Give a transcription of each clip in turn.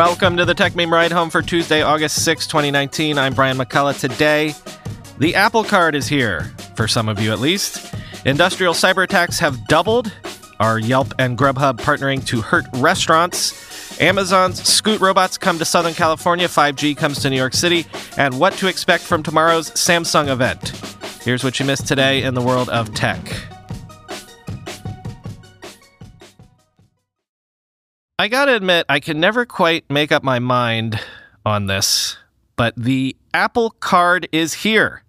Welcome to the Techmeme Ride Home for Tuesday, August 6, 2019. I'm Brian McCullough. Today, the Apple Card is here, for some of you at least. Industrial cyber attacks have doubled. Are Yelp and Grubhub partnering to hurt restaurants? Amazon's Scoot robots come to Southern California, 5G comes to New York City, and what to expect from tomorrow's Samsung event. Here's what you missed today in the world of tech. I gotta admit, I can never quite make up my mind on this, but the Apple Card is here.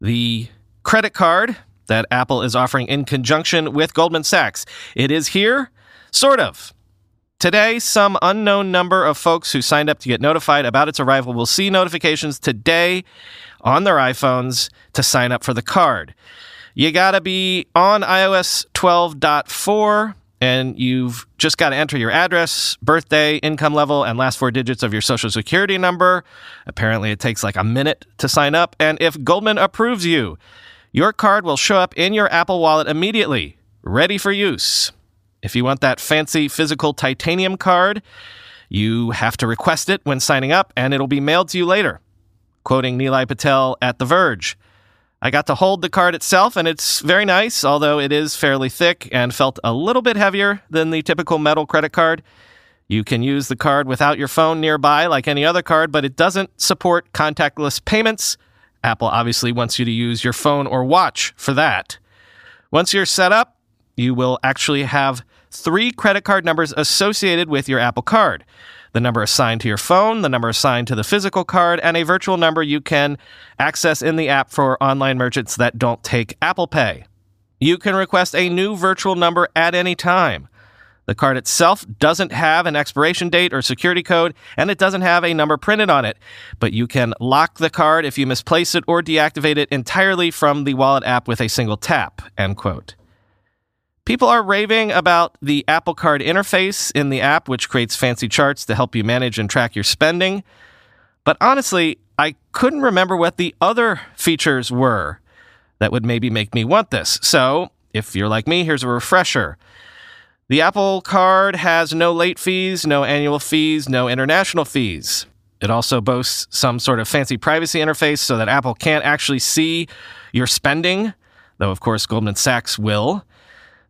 The credit card that Apple is offering in conjunction with Goldman Sachs. It is here, sort of. Today, some unknown number of folks who signed up to get notified about its arrival will see notifications today on their iPhones to sign up for the card. You gotta be on iOS 12.4 and you've just got to enter your address, birthday, income level, and last four digits of your social security number. Apparently, it takes like a minute to sign up. And if Goldman approves you, your card will show up in your Apple Wallet immediately, ready for use. If you want that fancy physical titanium card, you have to request it when signing up, and it'll be mailed to you later. Quoting Nilay Patel at The Verge. I got to hold the card itself, and it's very nice, although it is fairly thick and felt a little bit heavier than the typical metal credit card. You can use the card without your phone nearby like any other card, but it doesn't support contactless payments. Apple obviously wants you to use your phone or watch for that. Once you're set up, you will actually have three credit card numbers associated with your Apple Card the number assigned to your phone, the number assigned to the physical card, and a virtual number you can access in the app for online merchants that don't take Apple Pay. You can request a new virtual number at any time. The card itself doesn't have an expiration date or security code, and it doesn't have a number printed on it, but you can lock the card if you misplace it or deactivate it entirely from the wallet app with a single tap. End quote. People are raving about the Apple Card interface in the app, which creates fancy charts to help you manage and track your spending. But honestly, I couldn't remember what the other features were that would maybe make me want this. So, if you're like me, here's a refresher. The Apple Card has no late fees, no annual fees, no international fees. It also boasts some sort of fancy privacy interface so that Apple can't actually see your spending, though, of course, Goldman Sachs will.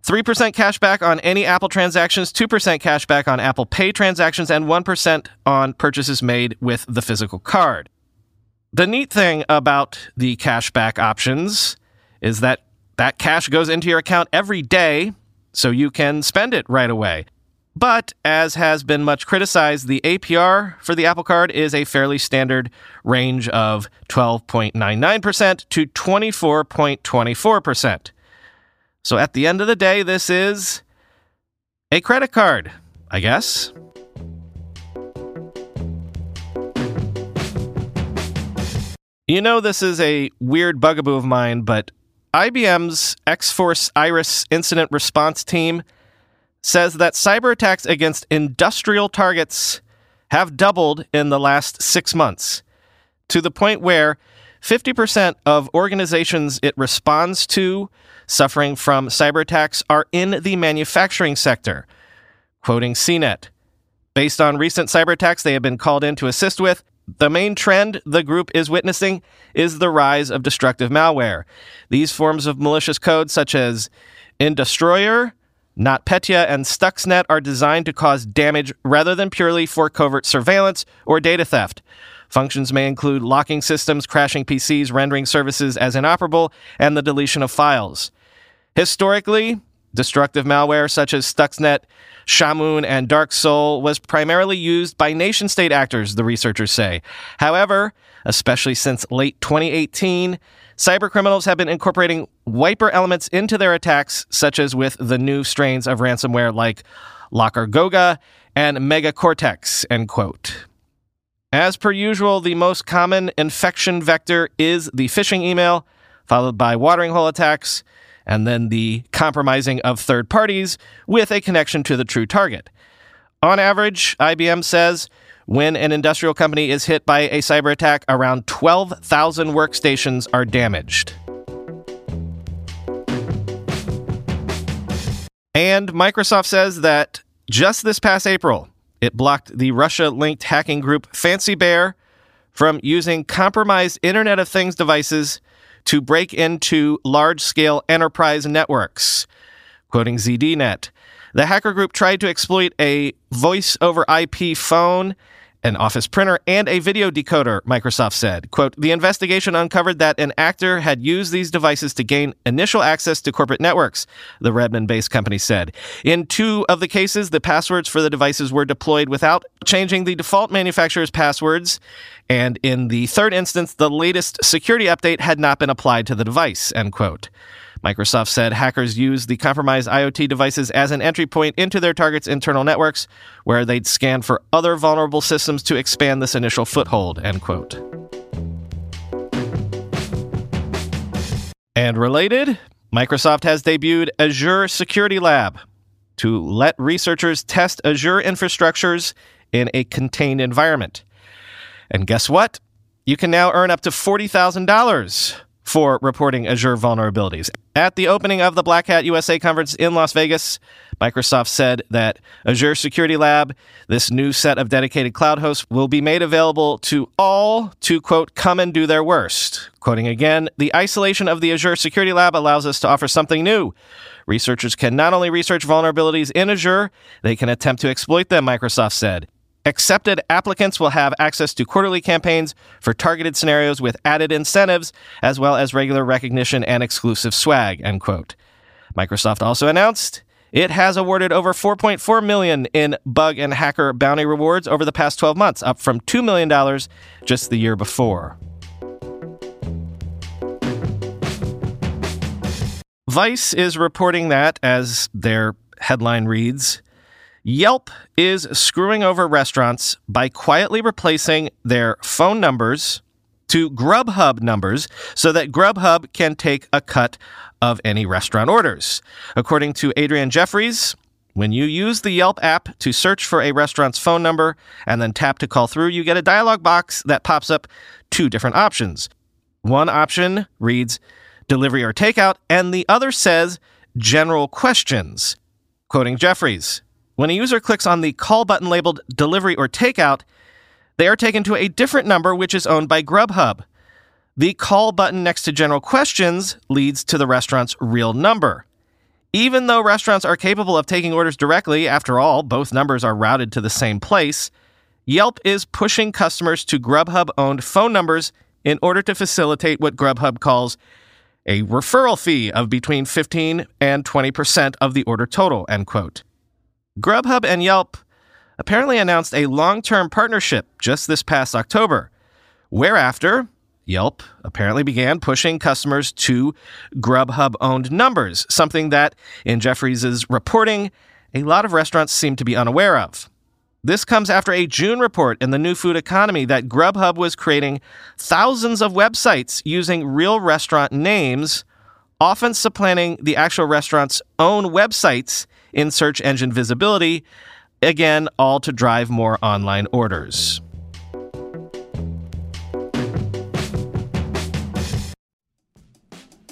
3% cash back on any Apple transactions, 2% cash back on Apple Pay transactions, and 1% on purchases made with the physical card. The neat thing about the cashback options is that that cash goes into your account every day, so you can spend it right away. But as has been much criticized, the APR for the Apple Card is a fairly standard range of 12.99% to 24.24%. So at the end of the day, this is a credit card, I guess. You know, this is a weird bugaboo of mine, but IBM's X Force Iris incident response team says that cyber attacks against industrial targets have doubled in the last six months to the point where 50% of organizations it responds to suffering from cyber attacks are in the manufacturing sector. Quoting ZDNet Based on recent cyber attacks they have been called in to assist with, the main trend the group is witnessing is the rise of destructive malware. These forms of malicious code, such as Industroyer, NotPetya, and Stuxnet, are designed to cause damage rather than purely for covert surveillance or data theft. Functions may include locking systems, crashing PCs, rendering services as inoperable, and the deletion of files. Historically, destructive malware such as Stuxnet, Shamoon, and Dark Seoul was primarily used by nation state actors, the researchers say. However, especially since late 2018, cybercriminals have been incorporating wiper elements into their attacks, such as with the new strains of ransomware like LockerGoga, and Megacortex, end quote. As per usual, the most common infection vector is the phishing email, followed by watering hole attacks, and then the compromising of third parties with a connection to the true target. On average, IBM says when an industrial company is hit by a cyber attack, around 12,000 workstations are damaged. And Microsoft says that just this past April, it blocked the Russia linked hacking group Fancy Bear from using compromised Internet of Things devices to break into large scale enterprise networks. Quoting ZDNet, the hacker group tried to exploit a voice over IP phone an office printer, and a video decoder, Microsoft said. Quote, the investigation uncovered that an actor had used these devices to gain initial access to corporate networks, the Redmond based company said. In two of the cases, the passwords for the devices were deployed without changing the default manufacturer's passwords. And in the third instance, the latest security update had not been applied to the device, end quote. Microsoft said hackers used the compromised IoT devices as an entry point into their target's internal networks, where they'd scan for other vulnerable systems to expand this initial foothold, end quote. And related, Microsoft has debuted Azure Security Lab to let researchers test Azure infrastructures in a contained environment. And guess what? You can now earn up to $40,000 for reporting Azure vulnerabilities. At the opening of the Black Hat USA conference in Las Vegas, Microsoft said that Azure Security Lab, this new set of dedicated cloud hosts, will be made available to all to, quote, come and do their worst. Quoting again, the isolation of the Azure Security Lab allows us to offer something new. Researchers can not only research vulnerabilities in Azure, they can attempt to exploit them, Microsoft said. Accepted applicants will have access to quarterly campaigns for targeted scenarios with added incentives, as well as regular recognition and exclusive swag, end quote. Microsoft also announced it has awarded over 4.4 million in bug and hacker bounty rewards over the past 12 months, up from $2 million just the year before. Vice is reporting that, as their headline reads, Yelp is screwing over restaurants by quietly replacing their phone numbers to Grubhub numbers so that Grubhub can take a cut of any restaurant orders. According to Adrian Jeffries, when you use the Yelp app to search for a restaurant's phone number and then tap to call through, you get a dialog box that pops up two different options. One option reads delivery or takeout, and the other says general questions. Quoting Jeffries, when a user clicks on the call button labeled delivery or takeout, they are taken to a different number which is owned by Grubhub. The call button next to general questions leads to the restaurant's real number. Even though restaurants are capable of taking orders directly, after all, both numbers are routed to the same place, Yelp is pushing customers to Grubhub owned phone numbers in order to facilitate what Grubhub calls a referral fee of between 15 and 20% of the order total, end quote. Grubhub and Yelp apparently announced a long term partnership just this past October, whereafter Yelp apparently began pushing customers to Grubhub owned numbers, something that, in Jeffries' reporting, a lot of restaurants seem to be unaware of. This comes after a June report in the New Food Economy that Grubhub was creating thousands of websites using real restaurant names, often supplanting the actual restaurant's own websites in search engine visibility, again, all to drive more online orders.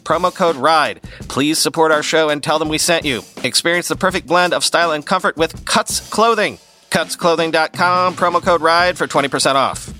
promo code RIDE. Please support our show and tell them we sent you. Experience the perfect blend of style and comfort with Cuts Clothing. Cutsclothing.com, promo code RIDE for 20% off.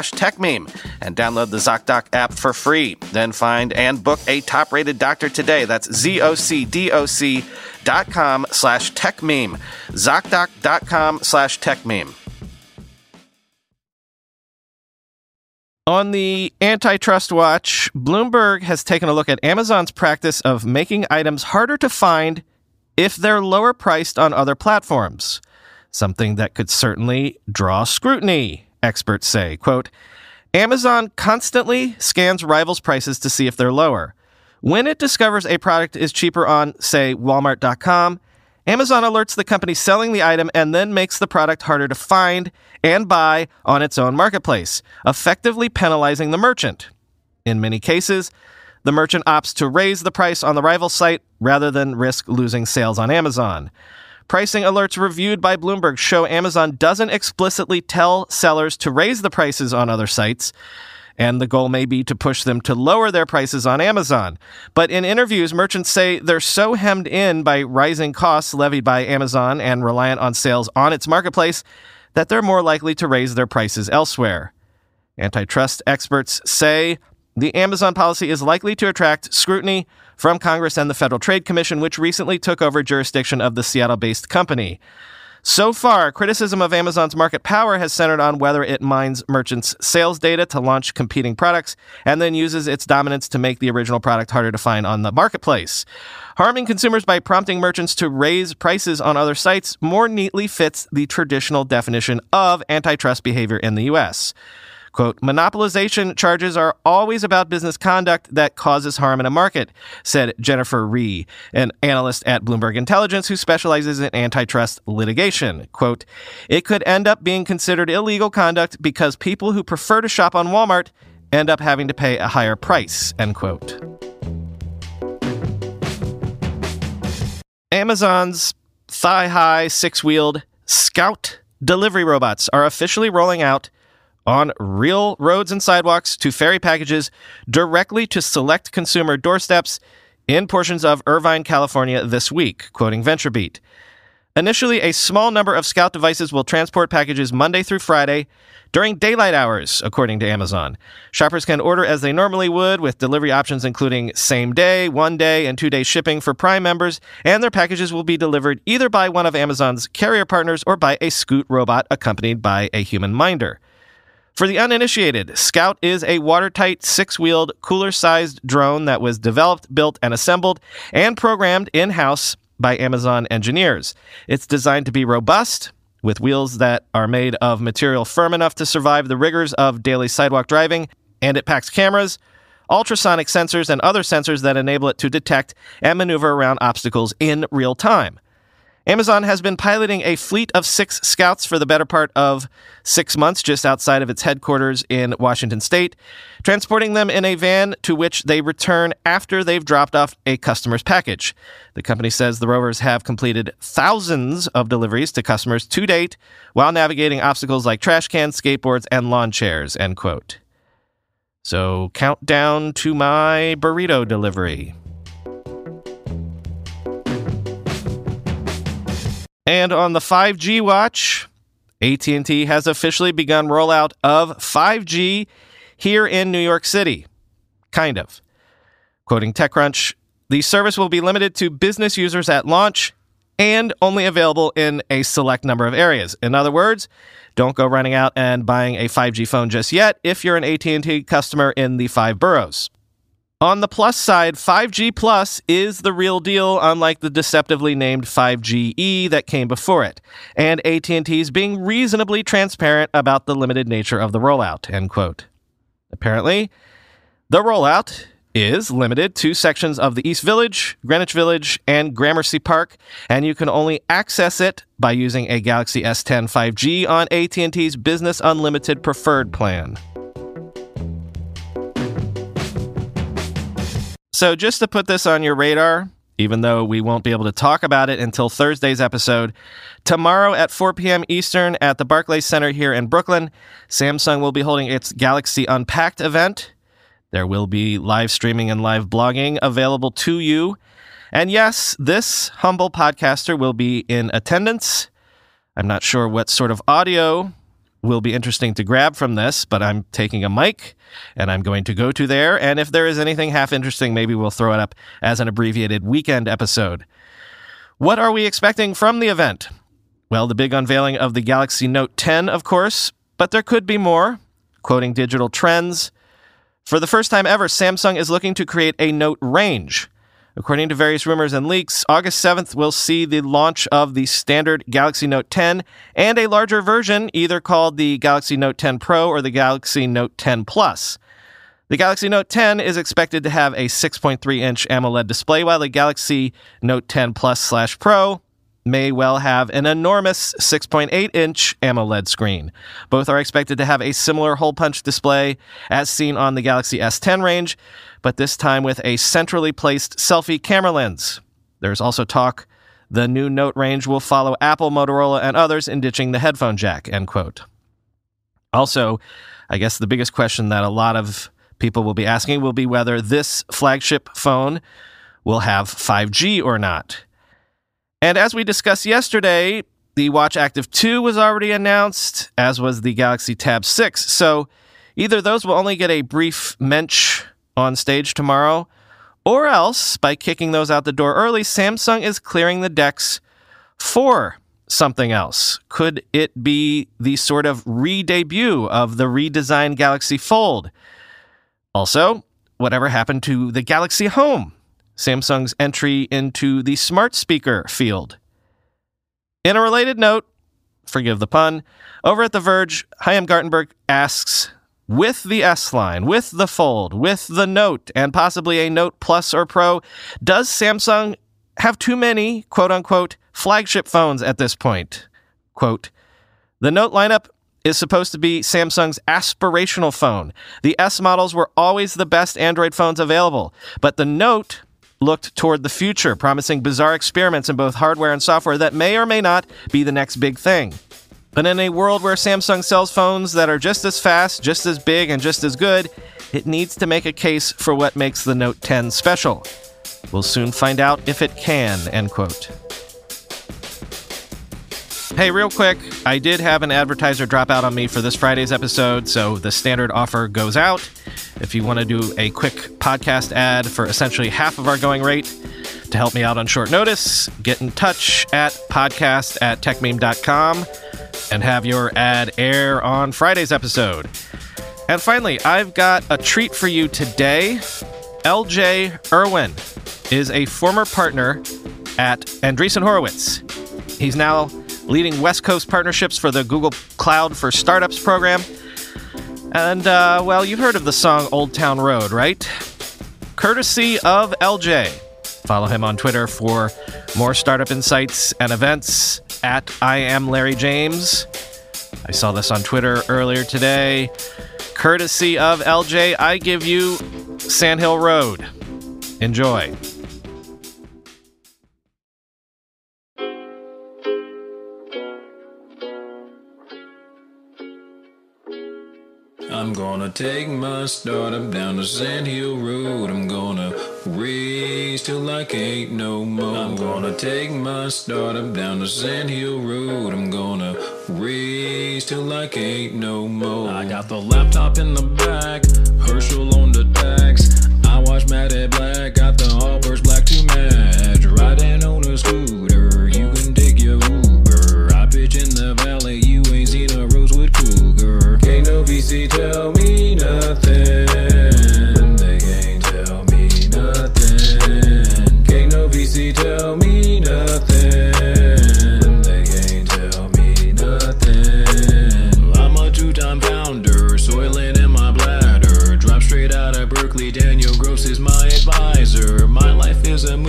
TechMeme and download the ZocDoc app for free. Then find and book a top rated doctor today. That's Z-O-C-D-O-C dot com slash TechMeme. ZocDoc.com slash TechMeme. On the antitrust watch, Bloomberg has taken a look at Amazon's practice of making items harder to find if they're lower priced on other platforms. Something that could certainly draw scrutiny, experts say. Quote, Amazon constantly scans rivals' prices to see if they're lower. When it discovers a product is cheaper on, say, Walmart.com, Amazon alerts the company selling the item and then makes the product harder to find and buy on its own marketplace, effectively penalizing the merchant. In many cases, the merchant opts to raise the price on the rival site rather than risk losing sales on Amazon. Pricing alerts reviewed by Bloomberg show Amazon doesn't explicitly tell sellers to raise the prices on other sites, and the goal may be to push them to lower their prices on Amazon. But in interviews, merchants say they're so hemmed in by rising costs levied by Amazon and reliant on sales on its marketplace that they're more likely to raise their prices elsewhere. Antitrust experts say the Amazon policy is likely to attract scrutiny from Congress and the Federal Trade Commission, which recently took over jurisdiction of the Seattle based company. So far, criticism of Amazon's market power has centered on whether it mines merchants' sales data to launch competing products and then uses its dominance to make the original product harder to find on the marketplace. Harming consumers by prompting merchants to raise prices on other sites more neatly fits the traditional definition of antitrust behavior in the U.S. Quote, monopolization charges are always about business conduct that causes harm in a market, said Jennifer Rie, an analyst at Bloomberg Intelligence who specializes in antitrust litigation. Quote, it could end up being considered illegal conduct because people who prefer to shop on Walmart end up having to pay a higher price, end quote. Amazon's thigh high six wheeled Scout delivery robots are officially rolling out on real roads and sidewalks to ferry packages directly to select consumer doorsteps in portions of Irvine, California this week, quoting VentureBeat. Initially, a small number of Scout devices will transport packages Monday through Friday during daylight hours, according to Amazon. Shoppers can order as they normally would, with delivery options including same day, one day, and two day shipping for Prime members, and their packages will be delivered either by one of Amazon's carrier partners or by a Scoot robot accompanied by a human minder. For the uninitiated, Scout is a watertight, six wheeled, cooler sized drone that was developed, built, and assembled and programmed in house by Amazon engineers. It's designed to be robust, with wheels that are made of material firm enough to survive the rigors of daily sidewalk driving, and it packs cameras, ultrasonic sensors, and other sensors that enable it to detect and maneuver around obstacles in real time. Amazon has been piloting a fleet of six scouts for the better part of six months just outside of its headquarters in Washington state, transporting them in a van to which they return after they've dropped off a customer's package. The company says the rovers have completed thousands of deliveries to customers to date while navigating obstacles like trash cans, skateboards, and lawn chairs, end quote. So, countdown to my burrito delivery. And on the 5G watch, AT&T has officially begun rollout of 5G here in New York City. Kind of. Quoting TechCrunch, the service will be limited to business users at launch and only available in a select number of areas. In other words, don't go running out and buying a 5G phone just yet if you're an AT&T customer in the 5 boroughs. On the plus side, 5G Plus is the real deal, unlike the deceptively named 5GE that came before it. And AT&T is being reasonably transparent about the limited nature of the rollout, end quote. Apparently, the rollout is limited to sections of the East Village, Greenwich Village, and Gramercy Park, and you can only access it by using a Galaxy S10 5G on AT&T's Business Unlimited Preferred plan. So, just to put this on your radar, even though we won't be able to talk about it until Thursday's episode, tomorrow at 4 p.m. Eastern at the Barclays Center here in Brooklyn, Samsung will be holding its Galaxy Unpacked event. There will be live streaming and live blogging available to you. And yes, this humble podcaster will be in attendance. I'm not sure what sort of audio will be interesting to grab from this, but I'm taking a mic and I'm going to go to there. And if there is anything half interesting, maybe we'll throw it up as an abbreviated weekend episode. What are we expecting from the event? Well, the big unveiling of the Galaxy Note 10, of course, but there could be more. Quoting digital trends, for the first time ever, Samsung is looking to create a Note range. According to various rumors and leaks, August 7th will see the launch of the standard Galaxy Note 10 and a larger version, either called the Galaxy Note 10 Pro or the Galaxy Note 10 Plus. The Galaxy Note 10 is expected to have a 6.3 inch AMOLED display, while the Galaxy Note 10 Plus slash Pro may well have an enormous 6.8 inch AMOLED screen. Both are expected to have a similar hole punch display as seen on the Galaxy S10 range, but this time with a centrally placed selfie camera lens. There's also talk the new Note range will follow Apple, Motorola, and others in ditching the headphone jack, end quote. Also, I guess the biggest question that a lot of people will be asking will be whether this flagship phone will have 5G or not. And as we discussed yesterday, the Watch Active 2 was already announced, as was the Galaxy Tab 6. So either those will only get a brief mensch on stage tomorrow, or else, by kicking those out the door early, Samsung is clearing the decks for something else. Could it be the sort of re debut of the redesigned Galaxy Fold? Also, whatever happened to the Galaxy Home? Samsung's entry into the smart speaker field. In a related note, forgive the pun, over at The Verge, Chaim Gartenberg asks with the S line, with the Fold, with the Note, and possibly a Note Plus or Pro, does Samsung have too many, quote unquote, flagship phones at this point? Quote, the Note lineup is supposed to be Samsung's aspirational phone. The S models were always the best Android phones available, but the Note looked toward the future, promising bizarre experiments in both hardware and software that may or may not be the next big thing. But in a world where Samsung sells phones that are just as fast, just as big, and just as good, it needs to make a case for what makes the Note 10 special. We'll soon find out if it can, end quote. Hey, real quick, I did have an advertiser drop out on me for this Friday's episode, so the standard offer goes out. If you want to do a quick podcast ad for essentially half of our going rate to help me out on short notice, get in touch at podcast at techmeme.com and have your ad air on Friday's episode. And finally, I've got a treat for you today. LJ Irwin is a former partner at Andreessen Horowitz. He's now leading West Coast partnerships for the Google Cloud for Startups program. And, uh, well, you've heard of the song Old Town Road, right? Courtesy of LJ, Follow him on Twitter for more startup insights and events at I am Larry James. I saw this on Twitter earlier today. Courtesy of LJ, I give you Sandhill Road. Enjoy. I'm gonna take my startup down the Sand Hill Road. I'm gonna race till I can't no more. I'm gonna take my startup down the Sand Hill Road. I'm gonna race till I can't no more. I got the laptop in the back,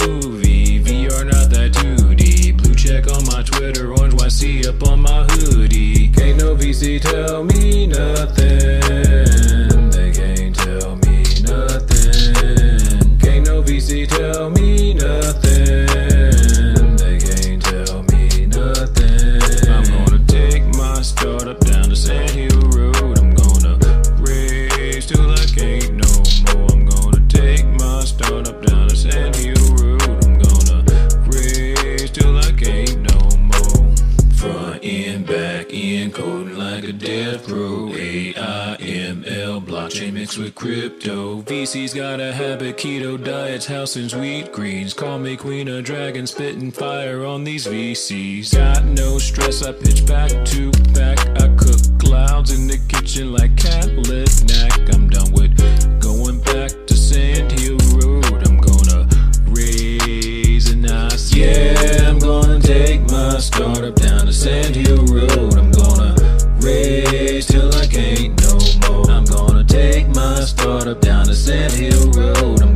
movie, VR not that 2D. Blue check on my Twitter, orange YC up on my hoodie. Can't no VC tell me nothing. Macy's got a habit, keto diets, house and sweet greens. Call me queen of Dragons spitting fire on these VCs. Got no stress, I pitch back to back. I cook clouds in the kitchen like cat knack. I'm done with going back to Sand Hill Road. I'm gonna raise an ice. Yeah, I'm gonna take my startup down to Sand Hill Road. I'm gonna raise till up down the sand hill road. I'm